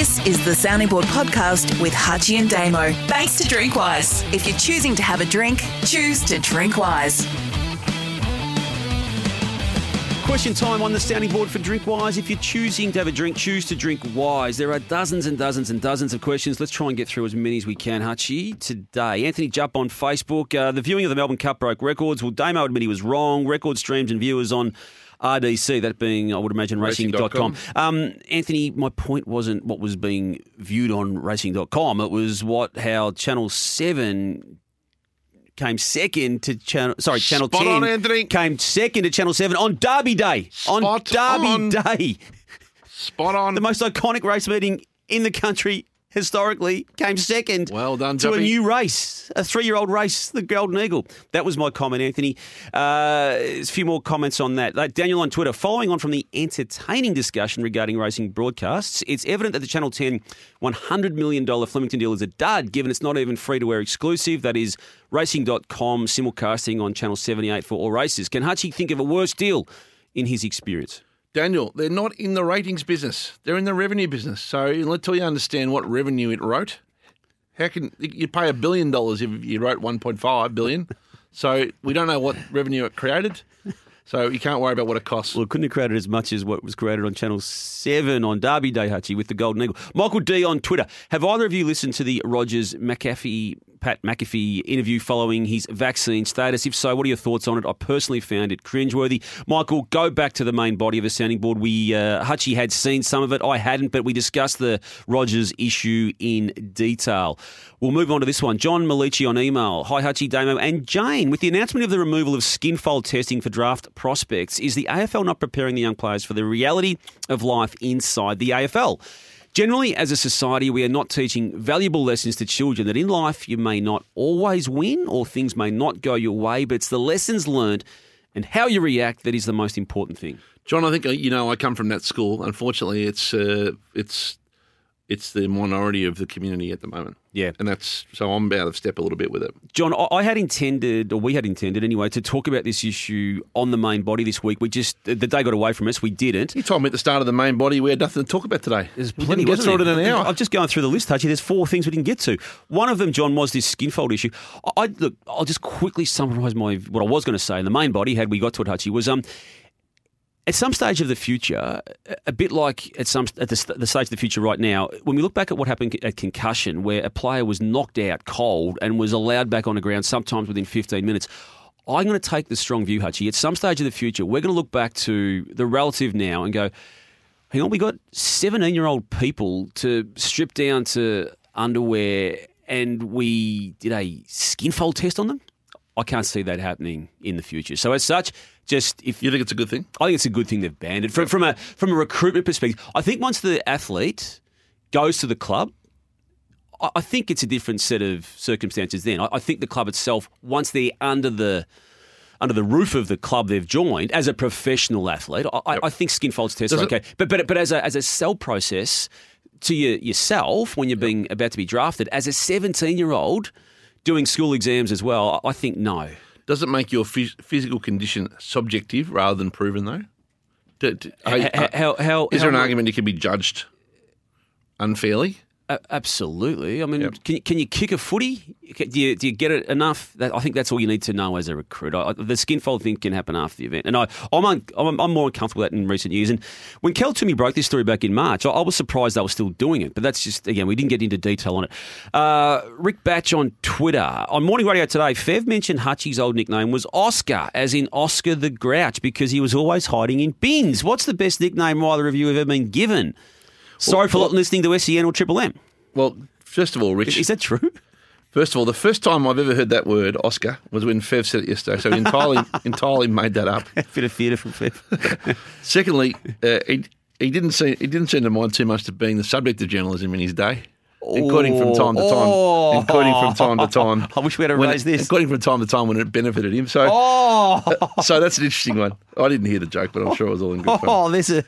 This is the Sounding Board podcast with Hutchie and Damo. Thanks to Drinkwise. If you're choosing to have a drink, choose to drink wise. Question time on the sounding board for Drinkwise. If you're choosing to have a drink, choose to drink wise. There are dozens and dozens and dozens of questions. Let's try and get through as many as we can, Hutchie, today. Anthony Jupp on Facebook. Uh, the viewing of the Melbourne Cup broke records. Well, Damo admit he was wrong. Record streams and viewers on RDC, that being, I would imagine, racing.com. Racing.com. Um, Anthony, my point wasn't what was being viewed on racing.com. It was what, how Channel 7 came second to channel sorry channel Spot 10 on, Anthony. came second to channel 7 on derby day on derby on. day Spot on. the most iconic race meeting in the country historically came second Well done, to a new race a three-year-old race the golden eagle. That was my comment anthony. Uh, a few more comments on that. Like daniel on twitter following on from the entertaining discussion regarding racing broadcasts it's evident that the channel 10 $100 million flemington deal is a dud given it's not even free-to-air exclusive. That is racing.com simulcasting on channel 78 for all races. Can hutchie think of a worse deal in his experience Daniel, they're not in the ratings business. They're in the revenue business. So until you understand what revenue it wrote, how can you pay a billion dollars if you wrote 1.5 billion? So we don't know what revenue it created. So you can't worry about what it costs. Well, it couldn't have created as much as what was created on Channel 7 on Derby Day, Hutchie, with the Golden Eagle. Michael D on Twitter. Have either of you listened to the Rodgers McAfee, Pat McAfee interview following his vaccine status? If so, what are your thoughts on it? I personally found it cringeworthy. Michael, go back to the main body of the sounding board. We, uh, Hutchie had seen some of it. I hadn't, but we discussed the Rodgers issue in detail. We'll move on to this one. John Malici on email. Hi, Hutchie, Damo, and Jane. With the announcement of the removal of skin fold testing for draft prospects, is the AFL not preparing the young players for the reality of life inside the AFL? Generally, as a society, we are not teaching valuable lessons to children that in life you may not always win or things may not go your way, but it's the lessons learned and how you react that is the most important thing. John, I think uh, you know I come from that school. Unfortunately, it's uh, it's it's the minority of the community at the moment. Yeah. and that's so I'm out of step a little bit with it. John, I- I had intended, or we had intended anyway, to talk about this issue on the main body this week. We just, the day got away from us. We didn't. You told me at the start of the main body we had nothing to talk about today. There's plenty. get wasn't in an hour. I'm just going through the list, Hutchie. There's four things we didn't get to. One of them, John, was this skinfold issue. I, I look. I'll just quickly summarise my what I was going to say in the main body. Had we got to it, Hutchie, was um. At some stage of the future, a- bit like at some at the, the stage of the future right now, when we look back at what happened at concussion, where a player was knocked out cold and was allowed back on the ground, sometimes within 15 minutes, I'm going to take the strong view, Hutchie. At some stage of the future, we're going to look back to the relative now and go, hang on, we got 17 year old people to strip down to underwear and we did a skin fold test on them. I can't see that happening in the future. So, as such, just if You think it's a good thing? I think it's a good thing they've banned it from, from a from a recruitment perspective. I think once the athlete goes to the club, I, I think it's a different set of circumstances. Then I, I think the club itself, once they're under the under the roof of the club they've joined as a professional athlete, I, I I think skin folds tests Does are it- okay. But but but as a as a sell process to your, yourself when you're being about to be drafted as a 17 year old doing school exams as well, I think no. Does it make your phys- physical condition subjective rather than proven, though? Do- do- are- h- how, how, is there an argument you can be judged unfairly? Absolutely. I mean, Yep. can you, can you kick a footy? Do you, do you get it enough? That, I think that's all you need to know as a recruit. I, the skin fold thing can happen after the event, and I, I'm, un, I'm I'm more uncomfortable with that in recent years. And when Cal Twomey broke this story back in March, I, I was surprised they were still doing it. But that's just again, we didn't get into detail on it. Uh, Rick Batch on Twitter on Morning Radio today. Fev mentioned Hutchie's old nickname was Oscar, as in Oscar the Grouch, because he was always hiding in bins. What's the best nickname either of you have ever been given? Sorry for not listening to SEN or Triple M. Well, first of all, Rich. Is that true? First of all, the first time I've ever heard that word, Oscar, was when Fev said it yesterday. So he entirely, entirely made that up. Bit of theatre from Fev. Secondly, uh, he, he didn't seem he didn't seem to mind too much to being the subject of journalism in his day. Including from time to time, Oh. including from time to time. I wish we had it- this. Including from time to time when it benefited him. So, Oh, so that's an interesting one. I didn't hear the joke, but I'm sure it was all in good fun. oh, there's a.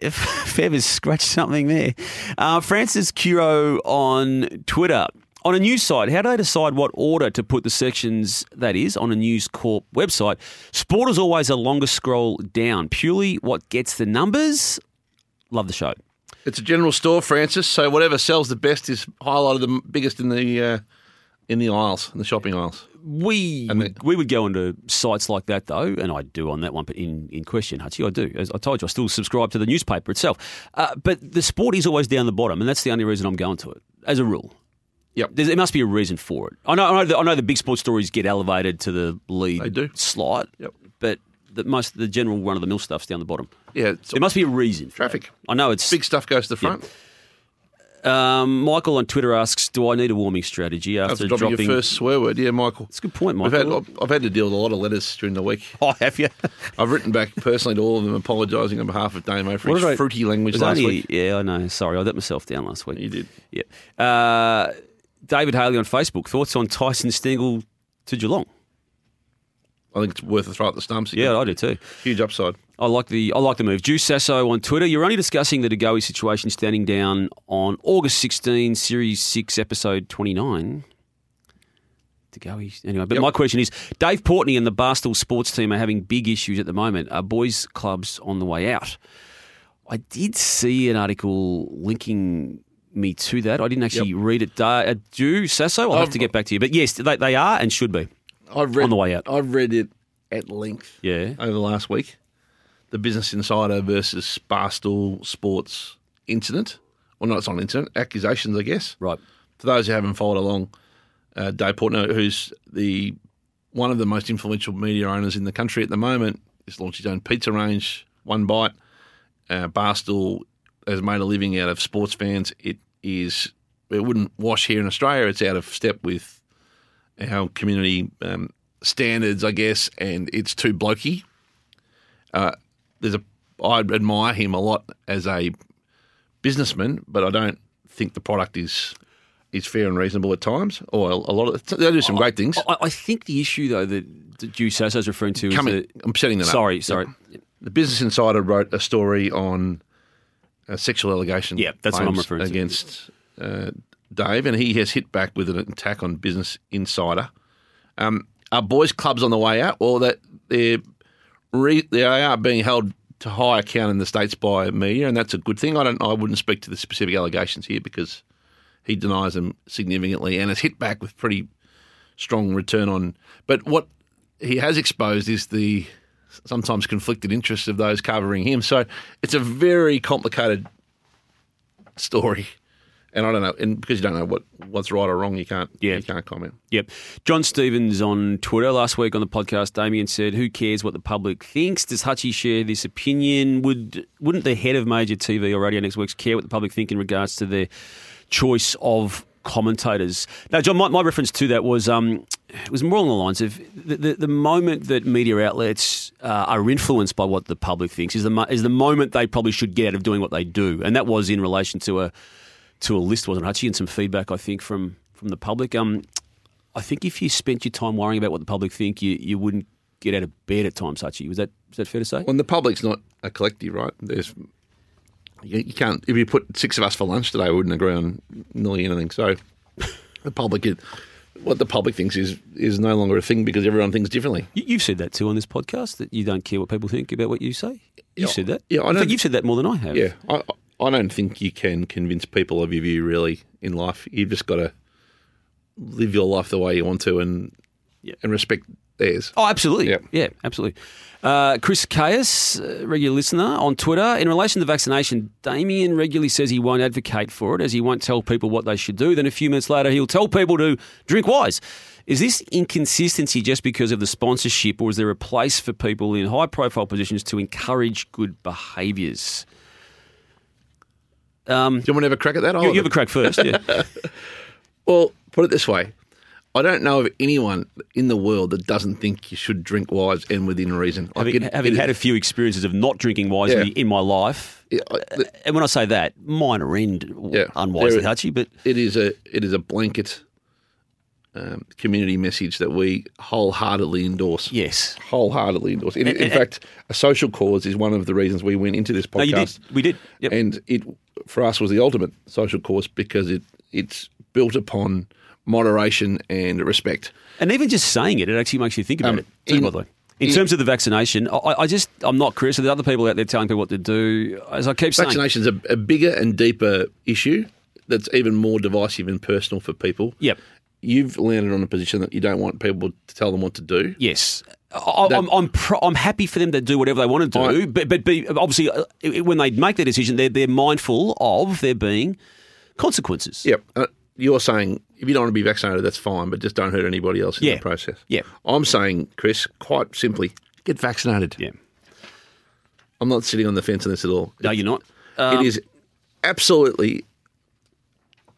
Fev has scratched something there. Uh, Francis Curo on Twitter. On a news site, how do they decide what order to put the sections, that is, on a News Corp website? Sport is always a longer scroll down. Purely what gets the numbers? Love the show. It's a general store, Francis. So whatever sells the best is highlighted the biggest in the uh, in the aisles, in the shopping aisles. We And we would go into sites like that though, and I do on that one. But in, in question, Hutchie, I do. As I told you, I still subscribe to the newspaper itself. Uh, but the sport is always down the bottom, and that's the only reason I'm going to it as a rule. Yep. There's, there must be a reason for it. I know, I know, the, I know the big sports stories get elevated to the lead They do. slot. Yep. But the most the general run of the mill stuff's down the bottom. Yeah, There must be a reason. traffic. I know it's Big stuff goes to the front. Um, Michael on Twitter asks, "Do I need a warming strategy after After dropping, dropping?" your first swear word, yeah, Michael. It's a good point, Michael. I've, I've had to deal with a lot of letters during the week. oh, have you? I've written back personally to all of them, apologising on behalf of Damo for What his I- fruity language last only- week. Yeah, I know. Sorry, I let myself down last week. You did. Yeah. Uh, David Haley on Facebook. Thoughts on Tyson Stengel to Geelong? I think it's worth a throw at the stumps. Yeah, I do too. Huge upside. I like the I like the move. Juice Sasso on Twitter. You're only discussing the De Goey situation standing down on August 16, Series 6, Episode 29. De Goey. Anyway, but Yep. my question is Dave Portnoy and the Barstool sports team are having big issues at the moment. Are boys' clubs on the way out? I did see an article linking me to that. I didn't actually read it. Uh, do Sasso? I'll have to get back to you. But yes, they, they are and should be. I've read On the way out. I've read it at length. Yeah. over the last week. The Business Insider versus Barstool Sports incident. Well, not it's not an incident, accusations, I guess. Right. For those who haven't followed along, uh, Dave Portnoy, who's the one of the most influential media owners in the country at the moment, has launched his own pizza range, One Bite. Uh, Barstool has made a living out of sports fans. It is it wouldn't wash here in Australia. It's out of step with our community um, standards, I guess, and it's too blokey. Uh, there's a I admire him a lot as a businessman, but I don't think the product is is fair and reasonable at times. Or a, a lot of they do some great things. I, I think the issue, though, that, that Juice Sasso's referring to Coming, is. I'm setting that up. Sorry, sorry. The Business Insider wrote a story on a sexual allegation. Yeah, that's what I'm referring to. against uh, Dave, and he has hit back with an attack on Business Insider. Um, are boys' clubs on the way out? or that they're re, they are being held to high account in the states by media, and that's a good thing. I don't. I wouldn't speak to the specific allegations here because he denies them significantly and has hit back with pretty strong return on. But what he has exposed is the sometimes conflicted interests of those covering him. So it's a very complicated story. And I don't know, and because you don't know what, what's right or wrong, you can't Yeah. you can't comment. Yep. John Stevens on Twitter last week on the podcast, Damian said, Who cares what the public thinks? Does Hutchie share this opinion? Would, wouldn't the head of major TV or radio networks care what the public think in regards to their choice of commentators? Now, John, my, my reference to that was um, it was more along the lines of the, the, the moment that media outlets uh, are influenced by what the public thinks is the, is the moment they probably should get out of doing what they do. And that was in relation to a to a list, wasn't it, Hutchie? And some feedback, I think, from, from the public. Um, I think if you spent your time worrying about what the public think, you, you wouldn't get out of bed at times, Hutchie. Was that is that fair to say? Well, the public's not a collective, right? There's you, you can't if you put six of us for lunch today, we wouldn't agree on nearly anything. So the public, what the public thinks is is no longer a thing because everyone thinks differently. You, you've said that too on this podcast that you don't care what people think about what you say. You Yeah, said that. yeah, I In you've said that more than I have. Yeah, I I don't think you can convince people of your view really in life. You've just got to live your life the way you want to and Yeah. and respect theirs. Oh, absolutely. Yeah. Yeah, absolutely. Uh, Chris Caius, uh, regular listener on Twitter, in relation to vaccination, Damian regularly says he won't advocate for it as he won't tell people what they should do. Then a few minutes later, he'll tell people to drink wise. Is this inconsistency just because of the sponsorship, or is there a place for people in high profile positions to encourage good behaviours? Um, Do you want to have a crack at that? you, I'll- you have a crack first. Yeah. Well, put it this way. I don't know of anyone in the world that doesn't think you should drink wise and within reason. Like having it- having it- had a few experiences of not drinking wisely Yeah. in my life, it- I- and when I say that, minor end Yeah. unwisely, Hutchie, but it is a it is a blanket um, community message that we wholeheartedly endorse. yes. Wholeheartedly endorse. In, in and- fact, a social cause is one of the reasons we went into this No, you did. podcast. We did. Yep. and it for us was the ultimate social cause because it it's built upon moderation and respect. And even just saying it, it actually makes you think about Um, it. Too, in- by the way. In Yeah. terms of the vaccination, I, I just I'm not Chris. There are other people out there telling people what to do. As I keep saying, Vaccination's a, a bigger and deeper issue that's even more divisive and personal for people. Yep. You've landed on a position that you don't want people to tell them what to do. Yes. I, I'm I'm, pro, I'm happy for them to do whatever they want to do, I- but but be, obviously uh, when they make their decision, they're they're mindful of there being consequences. Yep. Uh, you're saying if you don't want to be vaccinated, that's fine, but just don't hurt anybody else in Yeah. the process. Yeah. I'm saying, Chris, quite simply, get vaccinated. Yeah. I'm not sitting on the fence on this at all. No, you're not. Um, it is absolutely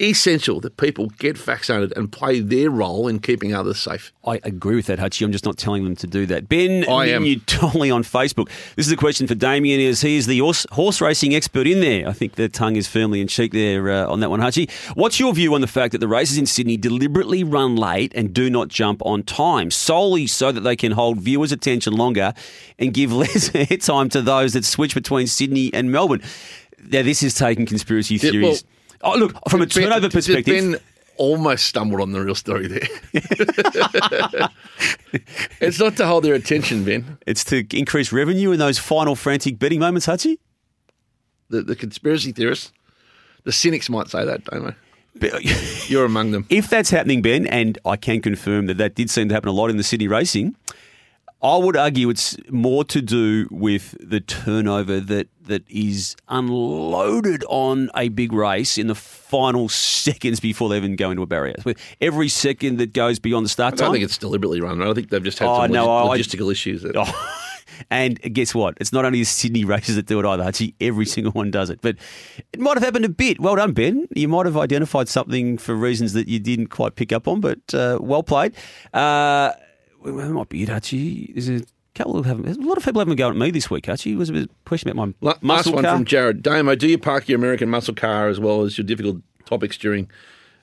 essential that people get vaccinated and play their role in keeping others safe. I agree with that, Hutchie. I'm just not telling them to do that. Ben I am. you totally on Facebook. This is a question for Damian. Is he is the horse, horse racing expert in there? I think the tongue is firmly in cheek there uh, on that one, Hutchie. What's your view on the fact that the races in Sydney deliberately run late and do not jump on time, solely so that they can hold viewers' attention longer and give less airtime to those that switch between Sydney and Melbourne? Now, this is taking conspiracy Yeah, theories. Oh, look, from a Ben- turnover perspective. Ben almost stumbled on the real story there. it's not to hold their attention, Ben. It's to increase revenue in those final frantic betting moments, Hutchie. The, the conspiracy theorists, the cynics might say that, don't they? You're among them. If that's happening, Ben, and I can confirm that that did seem to happen a lot in the city racing, I would argue it's more to do with the turnover that that is unloaded on a big race in the final seconds before they even go into a barrier. With every second that goes beyond the start I don't think it's deliberately run. I think they've just had Oh, some no, I- logistical issues. That, Oh, and guess what? It's not only the Sydney races that do it either. Actually, every single one does it. But it might have happened a bit. Well done, Ben. You might have identified something for reasons that you didn't quite pick up on, but uh, well played. Uh, that might be it, Archie. There's a couple of having, a lot of people having a go at me this week, Archie. It was a bit question about my La- Last muscle one car. from Jared. Damo, do you park your American muscle car as well as your difficult topics during?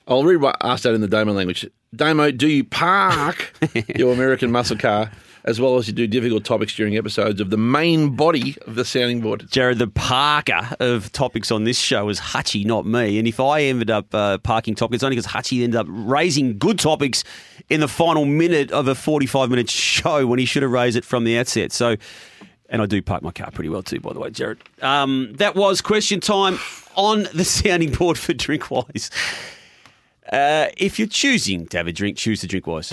I'll what asked that in the Damo language. Damo, do you park your American muscle car as well as you do difficult topics during episodes of the main body of the sounding board? Jared, the parker of topics on this show is Hutchie, not me. And if I ended up uh, parking topics, only because Hutchie ended up raising good topics in the final minute of a 45 minute show when he should have raised it from the outset. So, and I do park my car pretty well too, by the way, Jared. Um, that was question time on the sounding board for Drinkwise. Uh, if you're choosing to have a drink, choose to drink wise.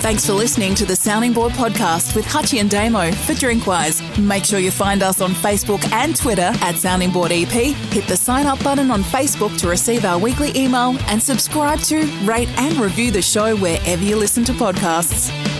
Thanks for listening to the Sounding Board podcast with Hutchie and Damo for Drinkwise. Make sure you find us on Facebook and Twitter at Sounding Board EP. Hit the sign up button on Facebook to receive our weekly email and subscribe to, rate, and review the show wherever you listen to podcasts.